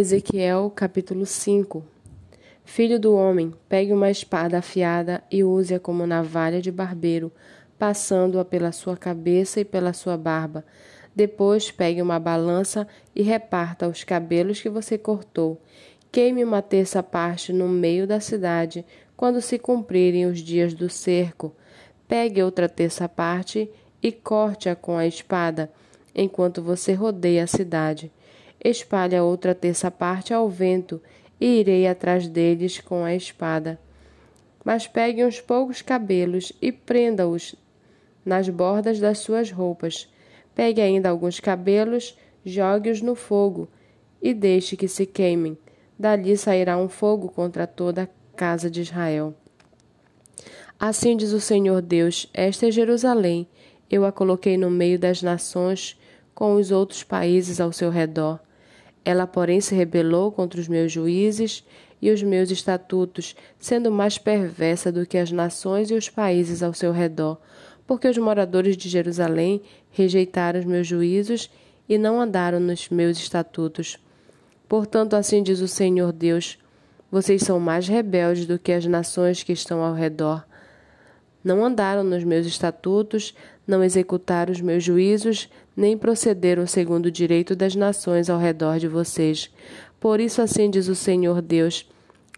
Ezequiel capítulo 5 Filho do homem, pegue uma espada afiada e use-a como navalha de barbeiro, passando-a pela sua cabeça e pela sua barba. Depois pegue uma balança e reparta os cabelos que você cortou. Queime uma terça parte no meio da cidade, quando se cumprirem os dias do cerco. Pegue outra terça parte e corte-a com a espada, enquanto você rodeia a cidade espalhe a outra terça parte ao vento, e irei atrás deles com a espada. Mas pegue uns poucos cabelos e prenda-os nas bordas das suas roupas. Pegue ainda alguns cabelos, jogue-os no fogo e deixe que se queimem. Dali sairá um fogo contra toda a casa de Israel. Assim diz o Senhor Deus: Esta é Jerusalém. Eu a coloquei no meio das nações, com os outros países ao seu redor. Ela, porém, se rebelou contra os meus juízes e os meus estatutos, sendo mais perversa do que as nações e os países ao seu redor, porque os moradores de Jerusalém rejeitaram os meus juízos e não andaram nos meus estatutos. Portanto, assim diz o Senhor Deus: vocês são mais rebeldes do que as nações que estão ao redor. Não andaram nos meus estatutos, não executaram os meus juízos, nem procederam segundo o direito das nações ao redor de vocês. Por isso, assim diz o Senhor Deus: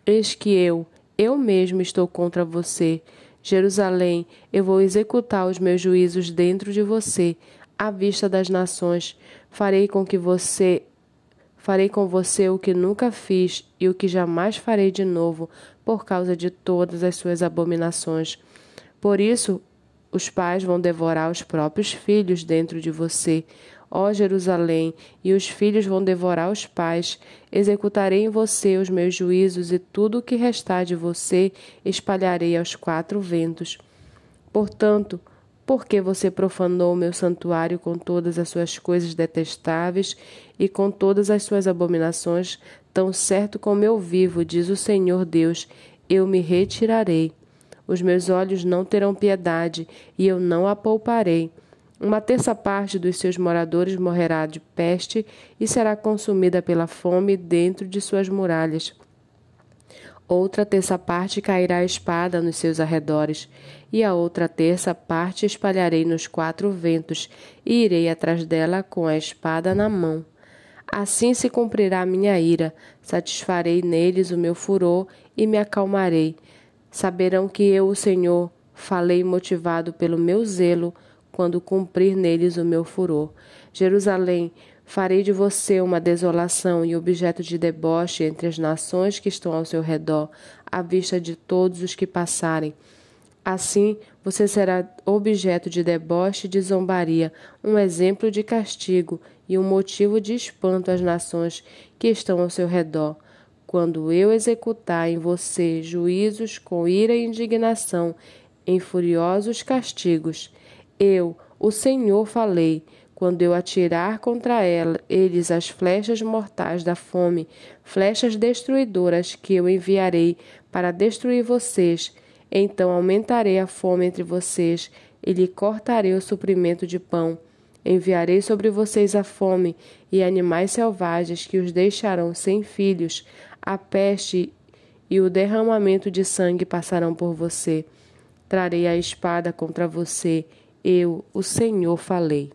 Eis que eu, eu mesmo estou contra você. Jerusalém, eu vou executar os meus juízos dentro de você, à vista das nações. Farei com que você farei com você o que nunca fiz e o que jamais farei de novo, por causa de todas as suas abominações. Por isso, os pais vão devorar os próprios filhos dentro de você, ó Jerusalém, e os filhos vão devorar os pais. Executarei em você os meus juízos, e tudo o que restar de você espalharei aos quatro ventos. Portanto, porque você profanou o meu santuário com todas as suas coisas detestáveis e com todas as suas abominações, tão certo como eu vivo, diz o Senhor Deus, eu me retirarei os meus olhos não terão piedade, e eu não a pouparei. Uma terça parte dos seus moradores morrerá de peste e será consumida pela fome dentro de suas muralhas. Outra terça parte cairá a espada nos seus arredores, e a outra terça parte espalharei nos quatro ventos, e irei atrás dela com a espada na mão. Assim se cumprirá a minha ira, satisfarei neles o meu furor e me acalmarei. Saberão que eu, o Senhor, falei motivado pelo meu zelo, quando cumprir neles o meu furor. Jerusalém, farei de você uma desolação e objeto de deboche entre as nações que estão ao seu redor, à vista de todos os que passarem. Assim, você será objeto de deboche e de zombaria, um exemplo de castigo e um motivo de espanto às nações que estão ao seu redor quando eu executar em você juízos com ira e indignação, em furiosos castigos. Eu, o Senhor, falei, quando eu atirar contra ela, eles as flechas mortais da fome, flechas destruidoras que eu enviarei para destruir vocês. Então aumentarei a fome entre vocês e lhe cortarei o suprimento de pão. Enviarei sobre vocês a fome e animais selvagens que os deixarão sem filhos, a peste e o derramamento de sangue passarão por você. Trarei a espada contra você, eu, o Senhor, falei.